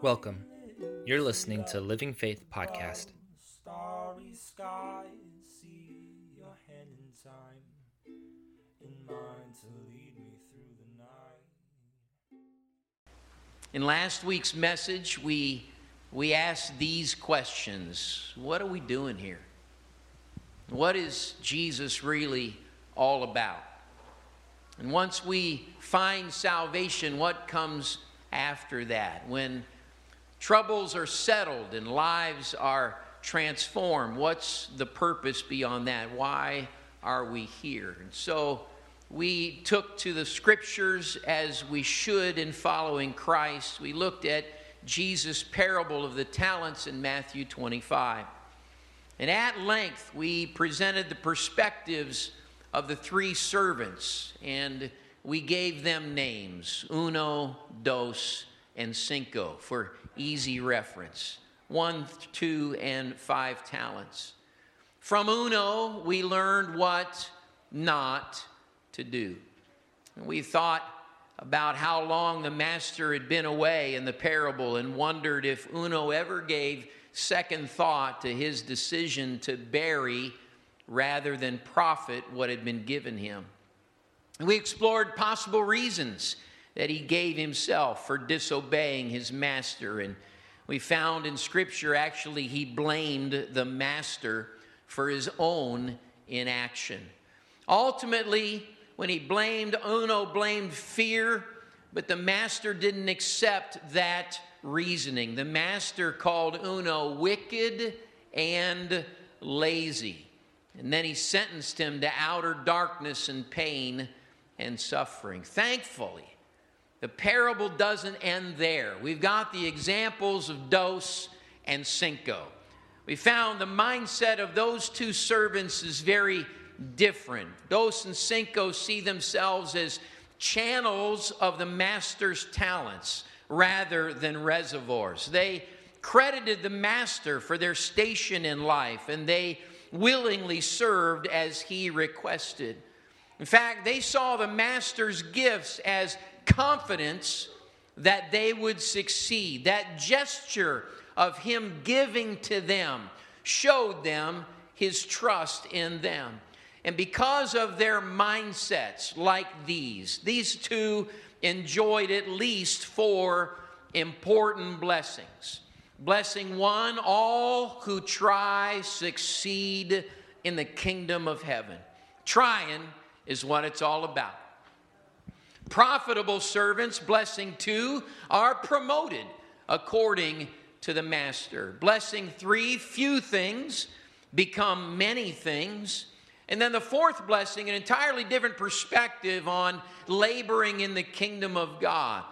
Welcome. You're listening to Living Faith Podcast. Starry skies, see your hand in time, in mine to lead me through the night. In last week's message, we, we asked these questions What are we doing here? What is Jesus really all about? And once we find salvation, what comes after that? When troubles are settled and lives are transformed, what's the purpose beyond that? Why are we here? And so we took to the scriptures as we should in following Christ. We looked at Jesus' parable of the talents in Matthew 25. And at length, we presented the perspectives of the three servants, and we gave them names uno, dos, and cinco for easy reference one, two, and five talents. From Uno, we learned what not to do. We thought about how long the master had been away in the parable and wondered if Uno ever gave second thought to his decision to bury rather than profit what had been given him. We explored possible reasons that he gave himself for disobeying his master. And we found in Scripture actually he blamed the master for his own inaction. Ultimately, when he blamed, Uno blamed fear, but the master didn't accept that reasoning. The master called Uno wicked and lazy. And then he sentenced him to outer darkness and pain and suffering. Thankfully, the parable doesn't end there. We've got the examples of dos and cinco. We found the mindset of those two servants is very different. Dos and cinco see themselves as channels of the master's talents rather than reservoirs. They credited the master for their station in life and they willingly served as he requested. In fact, they saw the master's gifts as confidence that they would succeed. That gesture of him giving to them showed them his trust in them. And because of their mindsets like these, these two enjoyed at least four important blessings. Blessing one, all who try succeed in the kingdom of heaven. Trying is what it's all about. Profitable servants, blessing two, are promoted according to the master. Blessing three, few things become many things. And then the fourth blessing, an entirely different perspective on laboring in the kingdom of God.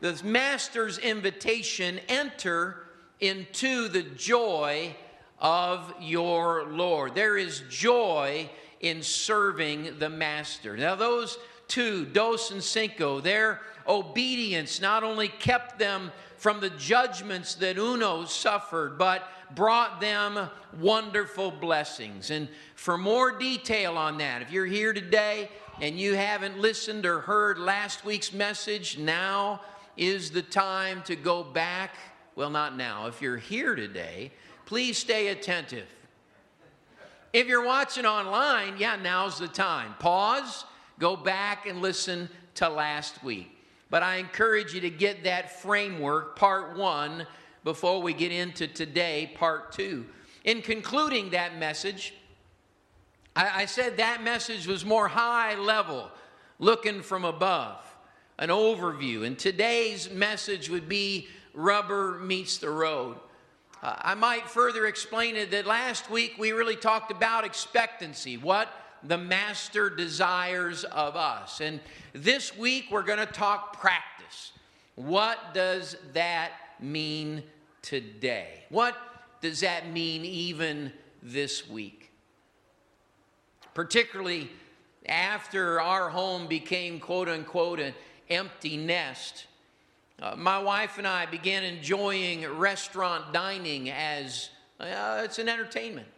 The master's invitation enter into the joy of your Lord. There is joy in serving the master. Now, those two, dos and cinco, their obedience not only kept them from the judgments that Uno suffered, but brought them wonderful blessings. And for more detail on that, if you're here today and you haven't listened or heard last week's message, now is the time to go back. Well, not now. If you're here today, please stay attentive. If you're watching online, yeah, now's the time. Pause Go back and listen to last week. But I encourage you to get that framework, part one, before we get into today, part two. In concluding that message, I, I said that message was more high level, looking from above, an overview. And today's message would be rubber meets the road. Uh, I might further explain it that last week we really talked about expectancy. What the Master desires of us. And this week we're going to talk practice. What does that mean today? What does that mean even this week? Particularly after our home became, quote unquote, an empty nest. Uh, my wife and I began enjoying restaurant dining as uh, it's an entertainment.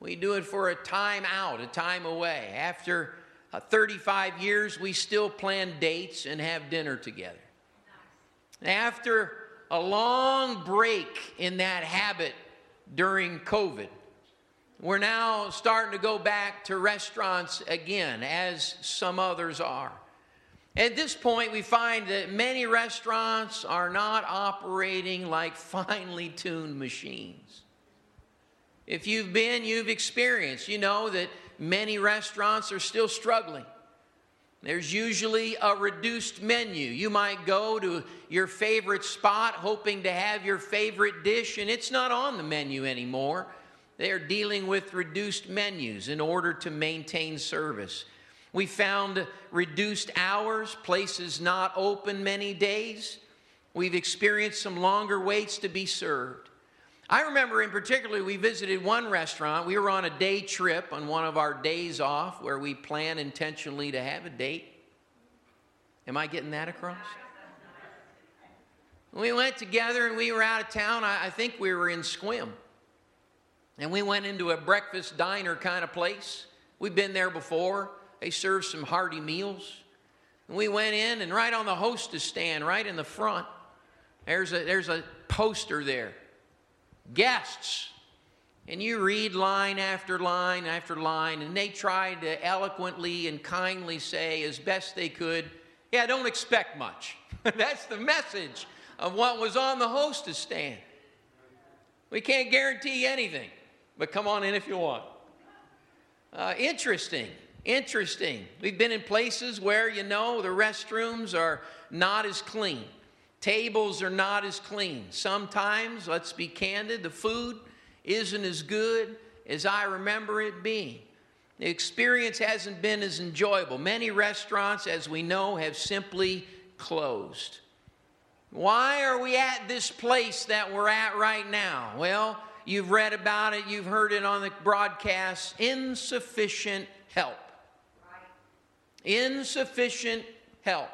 We do it for a time out, a time away. After uh, 35 years, we still plan dates and have dinner together. After a long break in that habit during COVID, we're now starting to go back to restaurants again, as some others are. At this point, we find that many restaurants are not operating like finely tuned machines. If you've been, you've experienced, you know that many restaurants are still struggling. There's usually a reduced menu. You might go to your favorite spot hoping to have your favorite dish, and it's not on the menu anymore. They're dealing with reduced menus in order to maintain service. We found reduced hours, places not open many days. We've experienced some longer waits to be served. I remember in particular, we visited one restaurant. We were on a day trip on one of our days off where we plan intentionally to have a date. Am I getting that across? We went together and we were out of town. I, think we were in Sequim. And we went into a breakfast diner kind of place. We've been there before. They serve some hearty meals. And we went in, and right on the hostess stand, right in the front, there's a, there's a poster there guests. And you read line after line after line, and they tried to eloquently and kindly say, as best they could, yeah, don't expect much. That's the message of what was on the hostess stand. We can't guarantee anything, but come on in if you want. Uh, interesting. Interesting. We've been in places where, you know, the restrooms are not as clean, tables are not as clean. Sometimes, let's be candid, the food isn't as good as I remember it being. The experience hasn't been as enjoyable. Many restaurants, as we know, have simply closed. Why are we at this place that we're at right now? Well, you've read about it, you've heard it on the broadcast insufficient help insufficient help.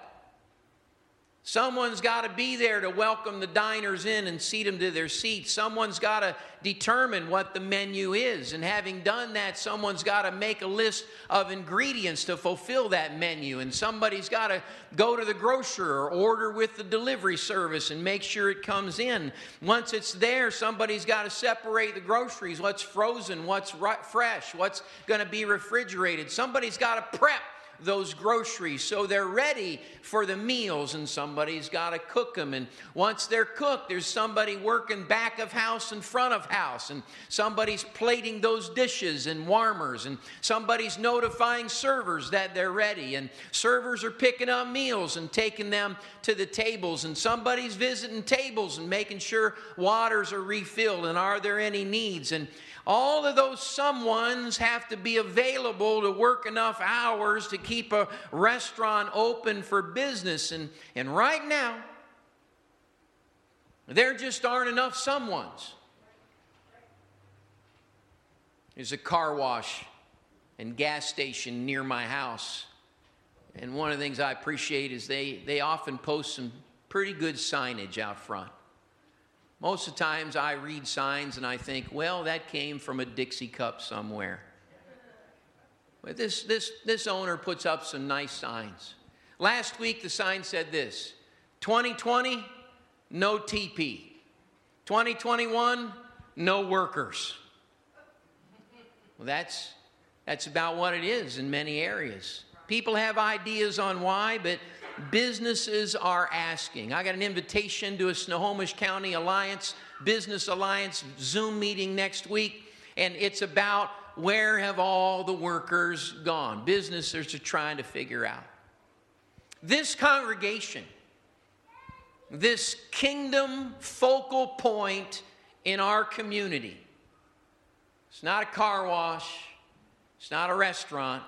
Someone's got to be there to welcome the diners in and seat them to their seats. Someone's got to determine what the menu is. And having done that, someone's got to make a list of ingredients to fulfill that menu. And somebody's got to go to the grocer or order with the delivery service and make sure it comes in. Once it's there, somebody's got to separate the groceries what's frozen, what's fresh, what's going to be refrigerated. Somebody's got to prep those groceries. So they're ready for the meals and somebody's got to cook them and once they're cooked there's somebody working back of house and front of house. And somebody's plating those dishes and warmers. And somebody's notifying servers that they're ready. And servers are picking up meals and taking them to the tables. And somebody's visiting tables and making sure waters are refilled and are there any needs. And all of those someones have to be available to work enough hours to keep a restaurant open for business. And, and right now, there just aren't enough someones. There's a car wash and gas station near my house. And one of the things I appreciate is they, they often post some pretty good signage out front. Most of the times I read signs and I think, well, that came from a Dixie cup somewhere. This, this, this owner puts up some nice signs. Last week, the sign said this 2020, no TP. 2021, no workers. Well, that's, that's about what it is in many areas. People have ideas on why, but businesses are asking. I got an invitation to a Snohomish County Alliance, Business Alliance Zoom meeting next week, and it's about where have all the workers gone? Businesses are trying to figure out. This congregation, this kingdom focal point in our community, it's not a car wash, it's not a restaurant,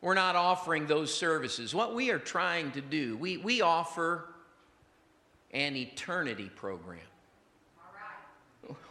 we're not offering those services. What we are trying to do, we, we offer an eternity program.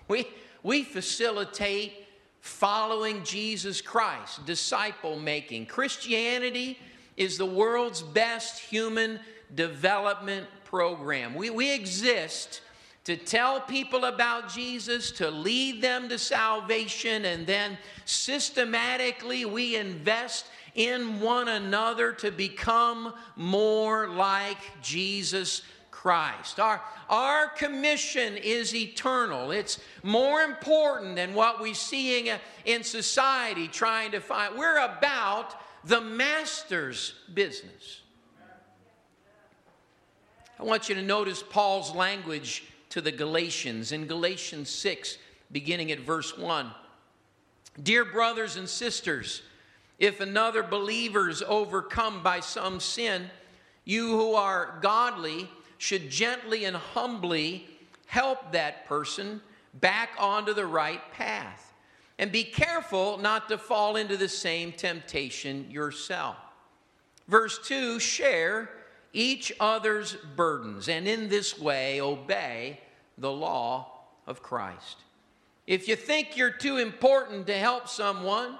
We, we facilitate following Jesus Christ, disciple making. Christianity is the world's best human development program. We, we exist to tell people about Jesus, to lead them to salvation, and then systematically we invest in one another to become more like Jesus Christ. Our, our commission is eternal. It's more important than what we're seeing in society trying to find. We're about the master's business. I want you to notice Paul's language to the Galatians in Galatians 6, beginning at verse 1. Dear brothers and sisters, if another believer is overcome by some sin, you who are godly should gently and humbly help that person back onto the right path. And be careful not to fall into the same temptation yourself. Verse 2 share each other's burdens, and in this way obey the law of Christ. If you think you're too important to help someone,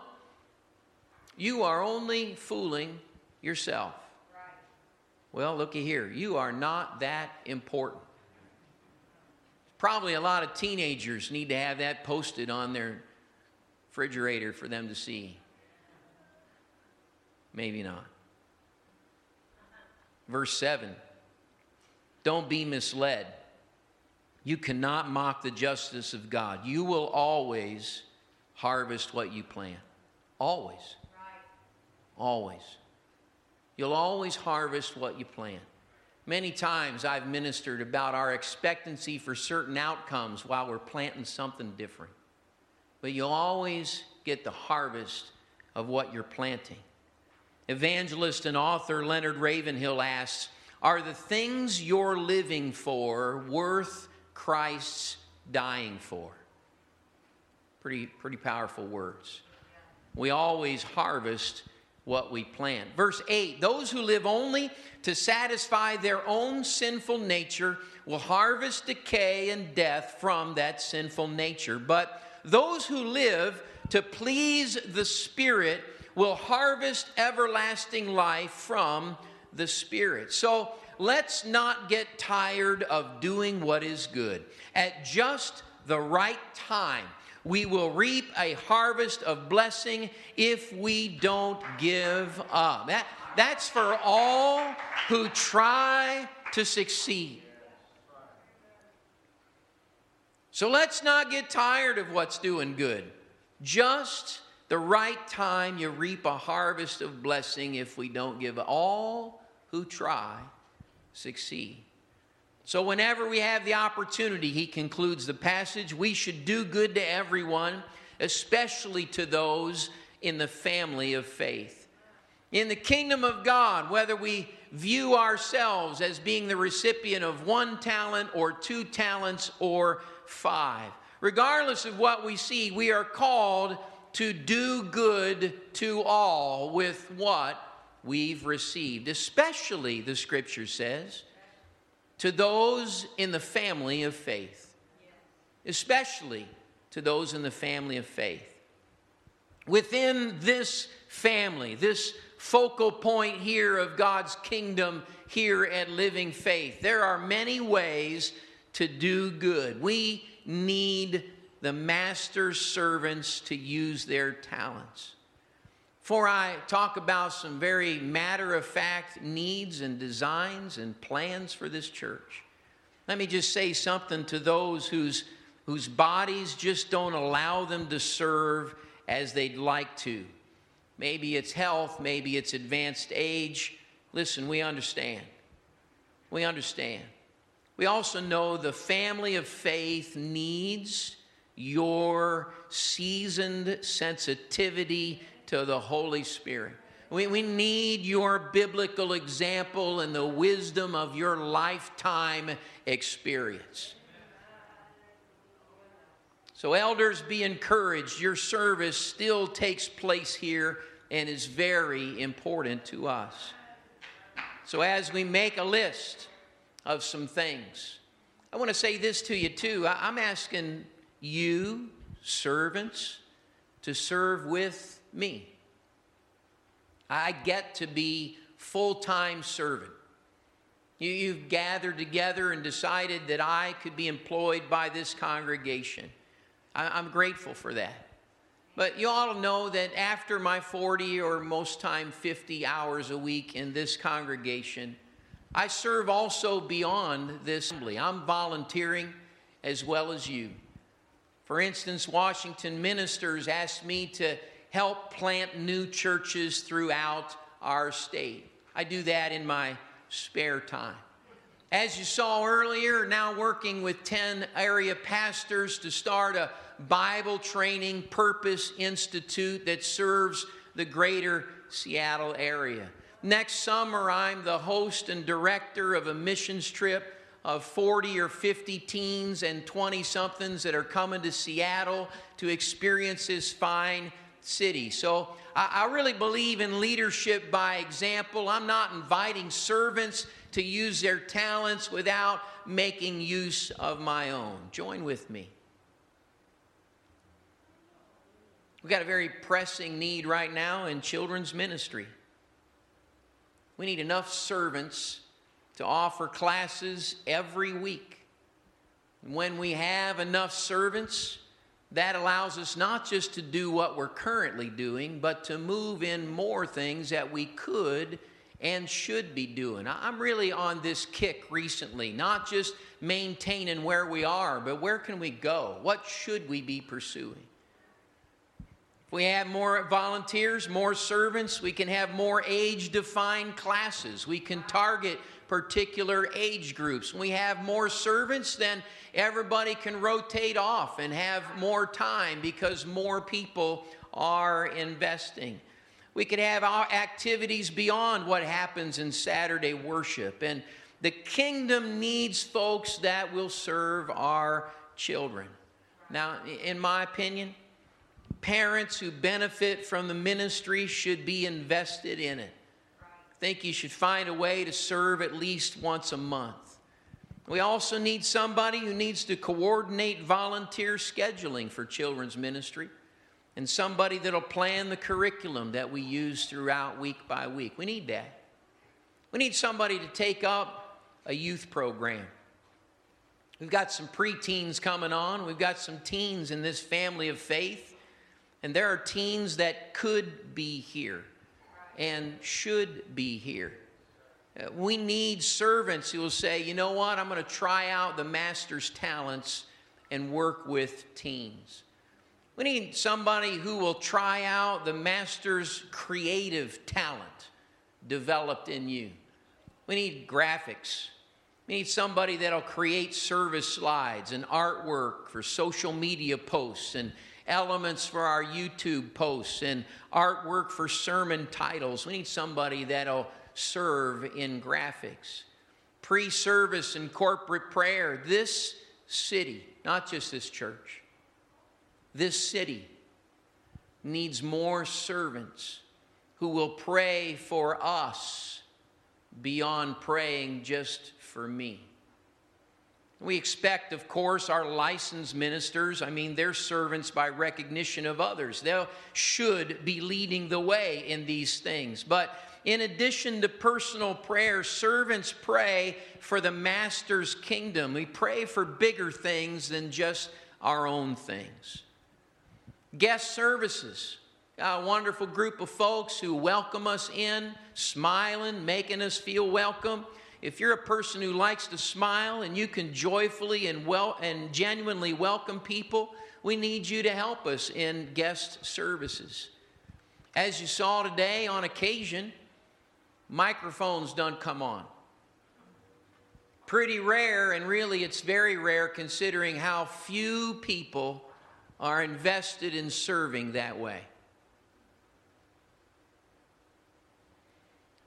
you are only fooling yourself. Well, looky here. You are not that important. Probably a lot of teenagers need to have that posted on their refrigerator for them to see. Maybe not. Verse 7 Don't be misled. You cannot mock the justice of God. You will always harvest what you plant. Always. Always. You'll always harvest what you plant. Many times I've ministered about our expectancy for certain outcomes while we're planting something different. But you'll always get the harvest of what you're planting. Evangelist and author Leonard Ravenhill asks Are the things you're living for worth Christ's dying for? Pretty, pretty powerful words. We always harvest what we plant. Verse 8 Those who live only to satisfy their own sinful nature will harvest decay and death from that sinful nature. But those who live to please the Spirit will harvest everlasting life from the Spirit. So let's not get tired of doing what is good. At just the right time, we will reap a harvest of blessing if we don't give up. That, that's for all who try to succeed. So let's not get tired of what's doing good. Just the right time, you reap a harvest of blessing if we don't give up. All who try succeed. So, whenever we have the opportunity, he concludes the passage, we should do good to everyone, especially to those in the family of faith. In the kingdom of God, whether we view ourselves as being the recipient of one talent or two talents or five, regardless of what we see, we are called to do good to all with what we've received, especially, the scripture says to those in the family of faith, especially to those in the family of faith. Within this family, this focal point here of God's kingdom here at Living Faith, there are many ways to do good. We need the master's servants to use their talents. Before I talk about some very matter of fact needs and designs and plans for this church, let me just say something to those whose, whose bodies just don't allow them to serve as they'd like to. Maybe it's health, maybe it's advanced age. Listen, we understand. We understand. We also know the family of faith needs your seasoned sensitivity to the Holy Spirit. We, we need your biblical example and the wisdom of your lifetime experience. So, elders, be encouraged. Your service still takes place here and is very important to us. So, as we make a list of some things, I want to say this to you too. I'm asking you, servants, to serve with me. I get to be full time servant. You, you've gathered together and decided that I could be employed by this congregation. I, I'm grateful for that. But you all know that after my 40 or most time 50 hours a week in this congregation, I serve also beyond this assembly. I'm volunteering as well as you. For instance, Washington ministers asked me to help plant new churches throughout our state. I do that in my spare time. As you saw earlier, now working with 10 area pastors to start a Bible Training Purpose Institute that serves the greater Seattle area. Next summer, I'm the host and director of a missions trip of 40 or 50 teens and 20 somethings that are coming to Seattle to experience this fine city. So I, I, really believe in leadership by example. I'm not inviting servants to use their talents without making use of my own. Join with me. We've got a very pressing need right now in children's ministry. We need enough servants to offer classes every week. And when we have enough servants, that allows us not just to do what we're currently doing, but to move in more things that we could and should be doing. I'm really on this kick recently, not just maintaining where we are, but where can we go? What should we be pursuing? If we have more volunteers, more servants, we can have more age defined classes. We can target particular age groups. We have more servants, then everybody can rotate off and have more time because more people are investing. We could have our activities beyond what happens in Saturday worship. And the kingdom needs folks that will serve our children. Now, in my opinion, parents who benefit from the ministry should be invested in it. Think you should find a way to serve at least once a month. We also need somebody who needs to coordinate volunteer scheduling for children's ministry and somebody that'll plan the curriculum that we use throughout week by week. We need that. We need somebody to take up a youth program. We've got some preteens coming on. We've got some teens in this family of faith. And there are teens that could be here and should be here. Uh, we need servants who will say, you know what, I'm going to try out the master's talents and work with teens. We need somebody who will try out the master's creative talent developed in you. We need graphics. We need somebody that'll create service slides and artwork for social media posts and elements for our YouTube posts and artwork for sermon titles. We need somebody that'll serve in graphics. Pre service and corporate prayer. This city, not just this church, this city needs more servants who will pray for us beyond praying just for me. We expect, of course, our licensed ministers, I mean, they're servants by recognition of others. They should be leading the way in these things. But in addition to personal prayer, servants pray for the master's kingdom. We pray for bigger things than just our own things. Guest services. A wonderful group of folks who welcome us in, smiling, making us feel welcome if you're a person who likes to smile and you can joyfully and well and genuinely welcome people, we need you to help us in guest services. As you saw today, on occasion, microphones don't come on. Pretty rare, and really it's very rare considering how few people are invested in serving that way.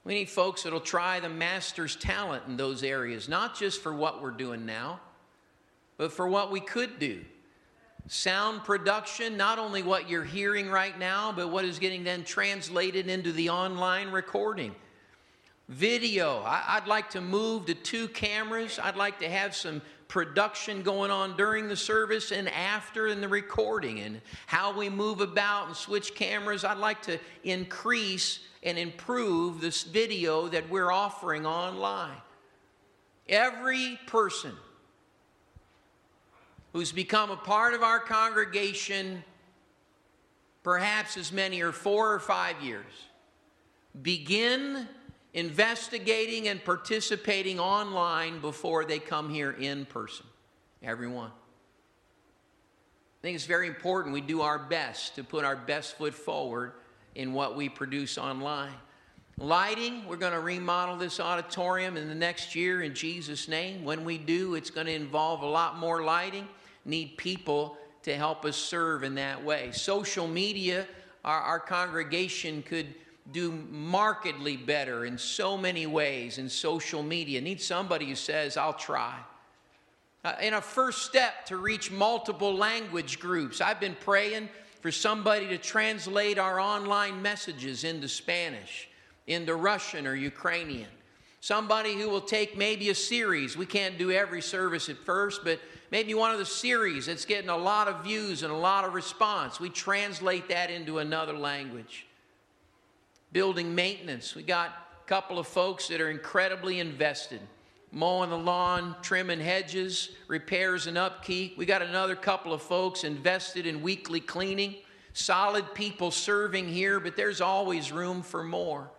We need folks that'll try the master's talent in those areas, not just for what we're doing now, but for what we could do. Sound production, not only what you're hearing right now, but what is getting then translated into the online recording. Video, I, would like to move to two cameras. I'd like to have some production going on during the service and after in the recording and how we move about and switch cameras. I'd like to increase and improve this video that we're offering online. Every person who's become a part of our congregation, perhaps as many or four or five years, begin investigating and participating online before they come here in person. Everyone. I think it's very important we do our best to put our best foot forward in what we produce online. Lighting, we're going to remodel this auditorium in the next year in Jesus' name. When we do, it's going to involve a lot more lighting, need people to help us serve in that way. Social media, our, our congregation could do markedly better in so many ways in social media. Need somebody who says, I'll try. Uh, in a first step to reach multiple language groups, I've been praying for somebody to translate our online messages into Spanish, into Russian or Ukrainian. Somebody who will take maybe a series. We can't do every service at first, but maybe one of the series that's getting a lot of views and a lot of response. We translate that into another language building maintenance. We got a couple of folks that are incredibly invested mowing the lawn, trimming hedges, repairs and upkeep. We got another couple of folks invested in weekly cleaning. Solid people serving here, but there's always room for more.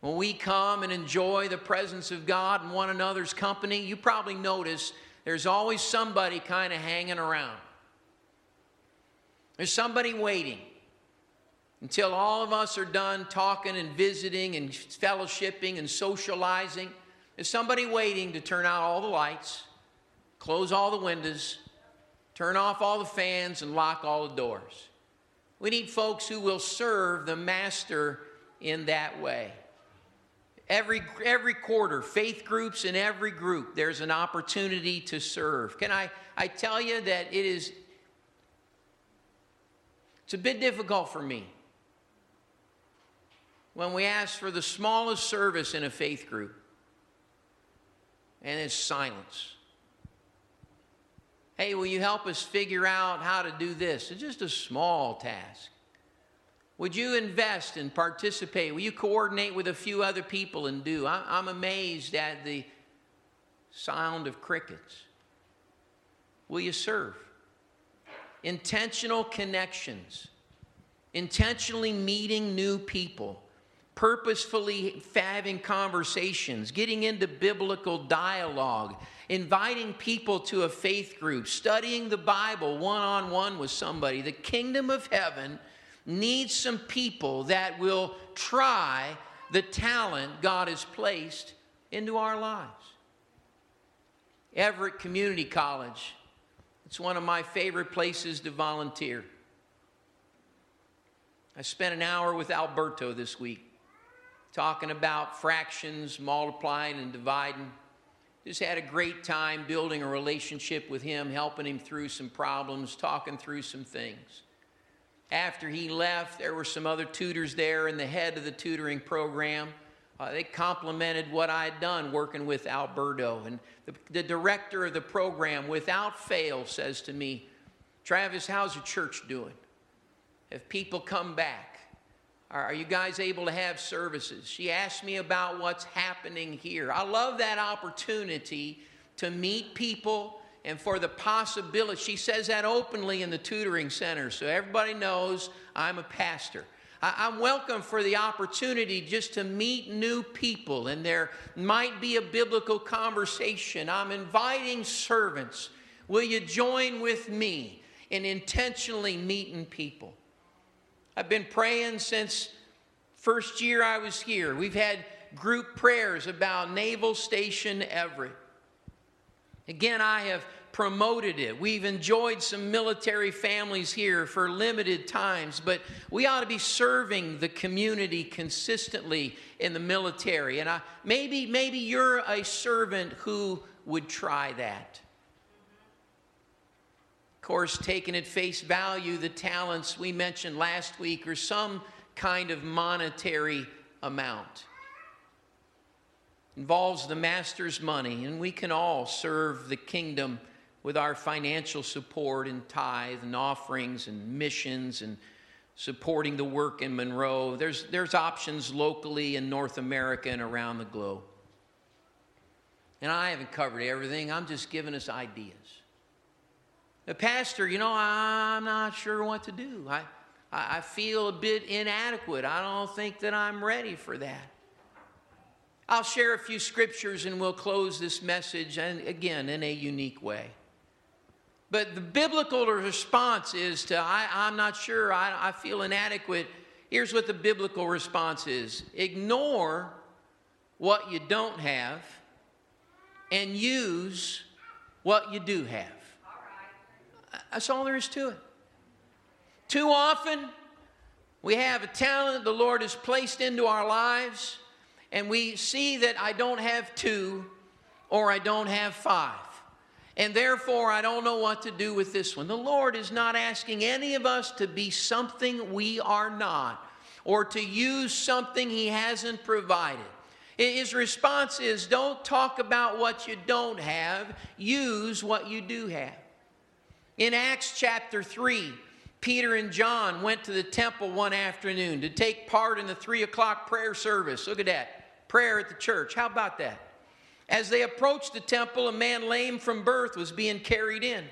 When we come and enjoy the presence of God and one another's company, you probably notice there's always somebody kind of hanging around. There's somebody waiting until all of us are done talking and visiting and fellowshipping and socializing. There's somebody waiting to turn out all the lights, close all the windows, turn off all the fans, and lock all the doors. We need folks who will serve the master in that way. Every, every quarter, faith groups in every group, there's an opportunity to serve. Can I, I tell you that it is, it's a bit difficult for me when we ask for the smallest service in a faith group, and it's silence. Hey, will you help us figure out how to do this? It's just a small task. Would you invest and participate? Will you coordinate with a few other people and do? I'm amazed at the sound of crickets. Will you serve? Intentional connections, intentionally meeting new people purposefully having conversations, getting into biblical dialogue, inviting people to a faith group, studying the Bible one on one with somebody. The kingdom of heaven needs some people that will try the talent God has placed into our lives. Everett Community College, it's one of my favorite places to volunteer. I spent an hour with Alberto this week talking about fractions, multiplying and dividing. Just had a great time building a relationship with him, helping him through some problems, talking through some things. After he left, there were some other tutors there, and the head of the tutoring program. Uh, they complimented what I had done working with Alberto. And the, the director of the program, without fail, says to me, Travis, how's the church doing? Have people come back? Are you guys able to have services? She asked me about what's happening here. I love that opportunity to meet people and for the possibility. She says that openly in the tutoring center, so everybody knows I'm a pastor. I'm welcome for the opportunity just to meet new people, and there might be a biblical conversation. I'm inviting servants. Will you join with me in intentionally meeting people? I've been praying since first year I was here. We've had group prayers about Naval Station Everett. Again, I have promoted it. We've enjoyed some military families here for limited times, but we ought to be serving the community consistently in the military. And I, maybe, maybe you're a servant who would try that course, taken at face value, the talents we mentioned last week are some kind of monetary amount. Involves the master's money, and we can all serve the kingdom with our financial support and tithe and offerings and missions and supporting the work in Monroe. There's, there's options locally in North America and around the globe. And I haven't covered everything, I'm just giving us ideas. Pastor, you know, I'm not sure what to do. I, I feel a bit inadequate. I don't think that I'm ready for that. I'll share a few scriptures and we'll close this message, and again, in a unique way. But the biblical response is to, I, am not sure, I, I feel inadequate. Here's what the biblical response is ignore what you don't have and use what you do have. That's all there is to it. Too often, we have a talent the Lord has placed into our lives, and we see that I don't have two or I don't have five. And therefore, I don't know what to do with this one. The Lord is not asking any of us to be something we are not or to use something He hasn't provided. His response is don't talk about what you don't have, use what you do have. In Acts chapter 3, Peter and John went to the temple one afternoon to take part in the three o'clock prayer service. Look at that. Prayer at the church. How about that? As they approached the temple, a man lame from birth was being carried in.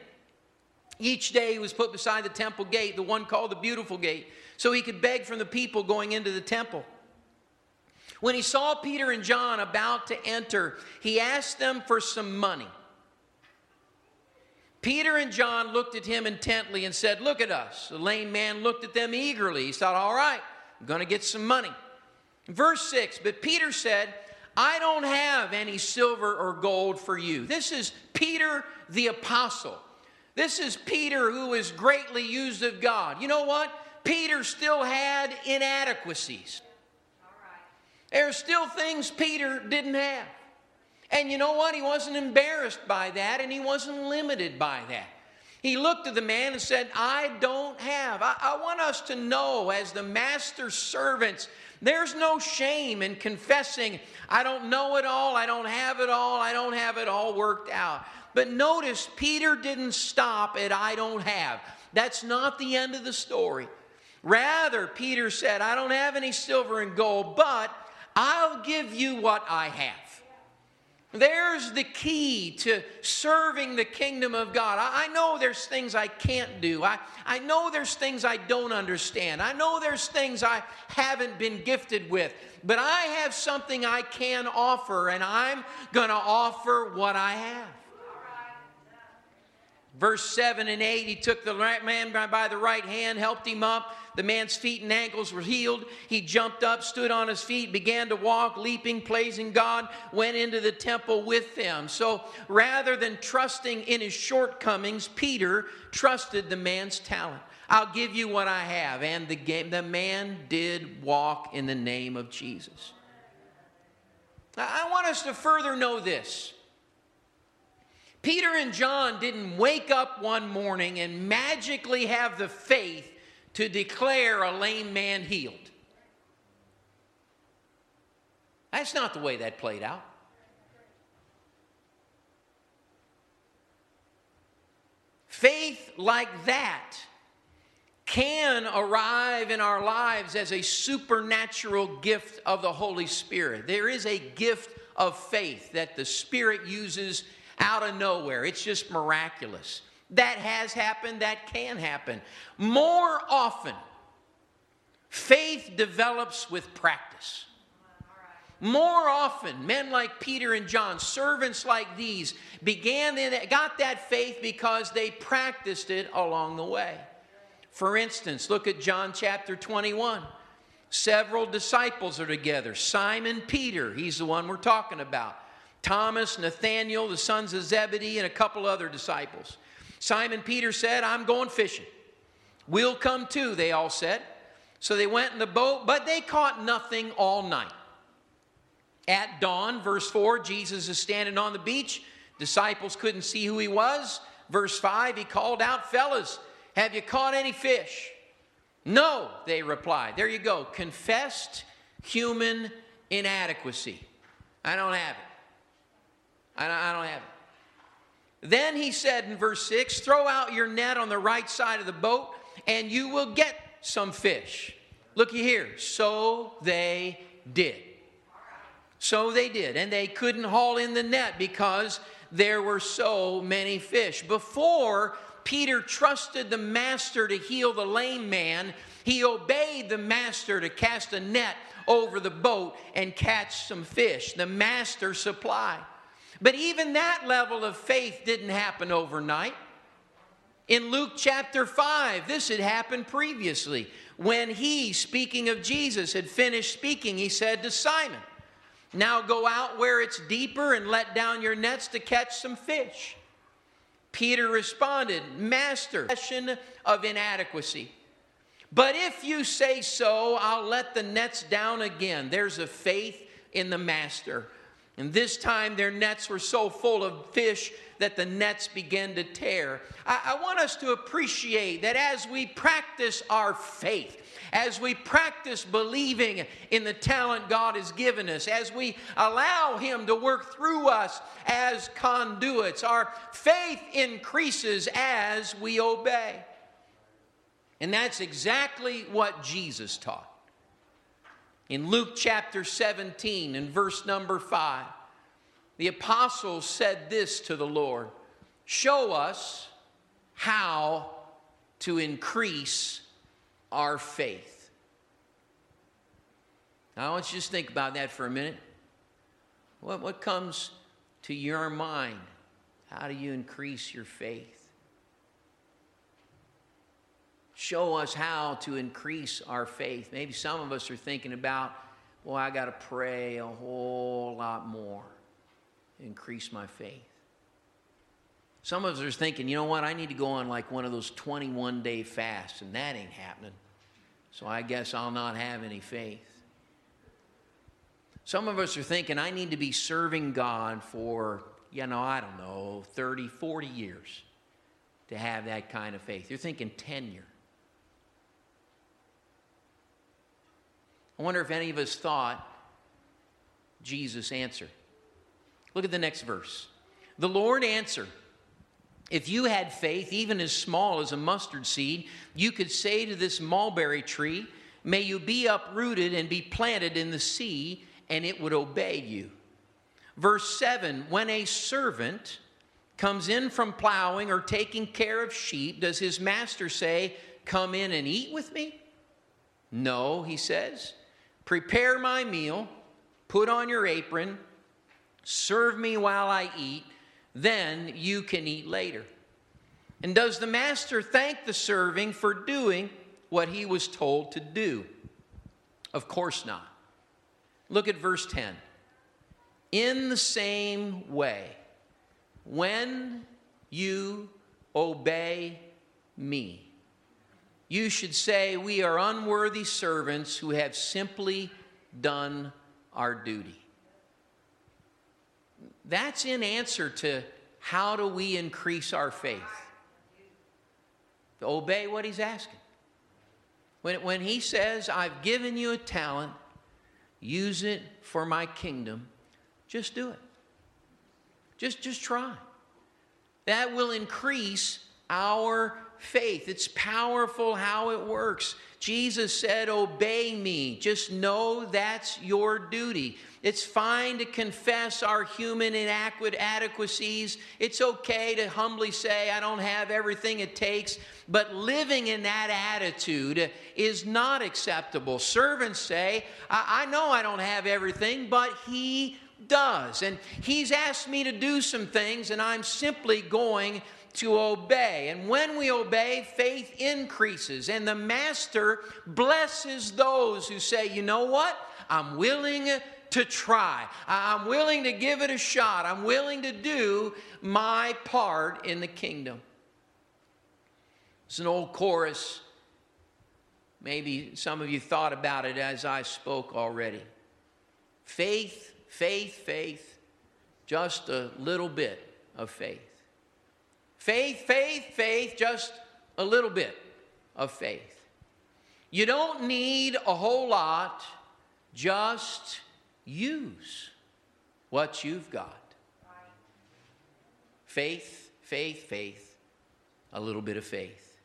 Each day he was put beside the temple gate, the one called the Beautiful Gate, so he could beg from the people going into the temple. When he saw Peter and John about to enter, he asked them for some money. Peter and John looked at him intently and said, Look at us. The lame man looked at them eagerly. He thought, All right, I'm going to get some money. Verse 6 But Peter said, I don't have any silver or gold for you. This is Peter the apostle. This is Peter who is greatly used of God. You know what? Peter still had inadequacies. There are still things Peter didn't have. And you know what? He wasn't embarrassed by that and he wasn't limited by that. He looked at the man and said, I don't have. I, I, want us to know, as the master's servants, there's no shame in confessing, I don't know it all, I don't have it all, I don't have it all worked out. But notice, Peter didn't stop at I don't have. That's not the end of the story. Rather, Peter said, I don't have any silver and gold, but I'll give you what I have. There's the key to serving the kingdom of God. I, know there's things I can't do. I, I know there's things I don't understand. I know there's things I haven't been gifted with. But I have something I can offer, and I'm going to offer what I have. Verse 7 and 8, he took the man by the right hand, helped him up. The man's feet and ankles were healed. He jumped up, stood on his feet, began to walk, leaping, praising God, went into the temple with them. So rather than trusting in his shortcomings, Peter trusted the man's talent. I'll give you what I have. And the, game, the man did walk in the name of Jesus. Now, I want us to further know this. Peter and John didn't wake up one morning and magically have the faith to declare a lame man healed. That's not the way that played out. Faith like that can arrive in our lives as a supernatural gift of the Holy Spirit. There is a gift of faith that the Spirit uses out of nowhere. It's just miraculous. That has happened, that can happen. More often, faith develops with practice. More often, men like Peter and John, servants like these, began, got that faith because they practiced it along the way. For instance, look at John chapter 21. Several disciples are together. Simon Peter, he's the one we're talking about. Thomas, Nathaniel, the sons of Zebedee, and a couple other disciples. Simon Peter said, I'm going fishing. We'll come too, they all said. So they went in the boat, but they caught nothing all night. At dawn, verse 4, Jesus is standing on the beach. Disciples couldn't see who he was. Verse 5, he called out, Fellas, have you caught any fish? No, they replied. There you go. Confessed human inadequacy. I don't have it. I don't have it. Then he said in verse 6 throw out your net on the right side of the boat, and you will get some fish. Looky here. So they did. So they did. And they couldn't haul in the net because there were so many fish. Before Peter trusted the master to heal the lame man, he obeyed the master to cast a net over the boat and catch some fish. The master supplied. But even that level of faith didn't happen overnight. In Luke chapter 5, this had happened previously. When he, speaking of Jesus, had finished speaking, he said to Simon, Now go out where it's deeper and let down your nets to catch some fish. Peter responded, Master, question of inadequacy. But if you say so, I'll let the nets down again. There's a faith in the master. And this time their nets were so full of fish that the nets began to tear. I, I, want us to appreciate that as we practice our faith, as we practice believing in the talent God has given us, as we allow Him to work through us as conduits, our faith increases as we obey. And that's exactly what Jesus taught. In Luke chapter 17 and verse number 5, the apostles said this to the Lord Show us how to increase our faith. Now, I want you to just think about that for a minute. What, what comes to your mind? How do you increase your faith? Show us how to increase our faith. Maybe some of us are thinking about, well, I got to pray a whole lot more, increase my faith. Some of us are thinking, you know what, I need to go on like one of those 21 day fasts, and that ain't happening. So I guess I'll not have any faith. Some of us are thinking, I need to be serving God for, you know, I don't know, 30, 40 years to have that kind of faith. You're thinking tenure. I wonder if any of us thought Jesus answer. Look at the next verse. The Lord answered. If you had faith, even as small as a mustard seed, you could say to this mulberry tree, May you be uprooted and be planted in the sea, and it would obey you. Verse 7 When a servant comes in from plowing or taking care of sheep, does his master say, Come in and eat with me? No, he says. Prepare my meal, put on your apron, serve me while I eat then you can eat later. And does the master thank the serving for doing what he was told to do? Of course not. Look at verse 10. In the same way, when you obey me, you should say, We are unworthy servants who have simply done our duty. That's in answer to how do we increase our faith? To obey what he's asking. When, when he says, I've given you a talent, use it for my kingdom, just do it. Just, just try. That will increase our faith. It's powerful how it works. Jesus said, Obey me. Just know that's your duty. It's fine to confess our human inadequacies. It's okay to humbly say, I don't have everything it takes. But living in that attitude is not acceptable. Servants say, I, I know I don't have everything, but He does. And He's asked me to do some things, and I'm simply going to obey. And when we obey, faith increases. And the Master blesses those who say, you know what? I'm willing to try. I'm willing to give it a shot. I'm willing to do my part in the kingdom. It's an old chorus. Maybe some of you thought about it as I spoke already. Faith, faith, faith, just a little bit of faith. Faith, faith, faith, just a little bit of faith. You don't need a whole lot, just use what you've got. Faith, faith, faith, a little bit of faith.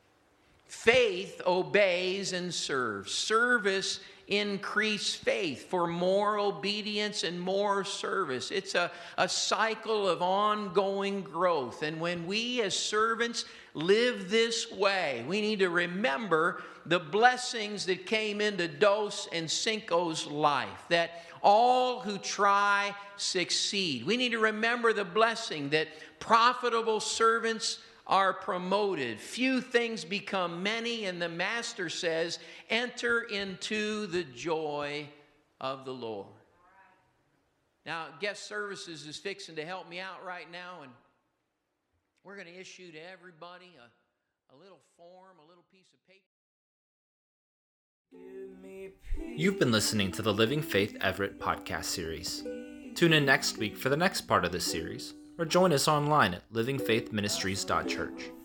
Faith obeys and serves. Service increased faith, for more obedience and more service. It's a, a cycle of ongoing growth. And when we as servants live this way, we need to remember the blessings that came into Dos and Cinco's life, that all who try succeed. We need to remember the blessing that profitable servants are promoted. Few things become many, and the Master says, Enter into the joy of the Lord. Now, guest services is fixing to help me out right now, and we're going to issue to everybody a, a little form, a little piece of paper. You've been listening to the Living Faith Everett podcast series. Tune in next week for the next part of this series or join us online at livingfaithministries.church.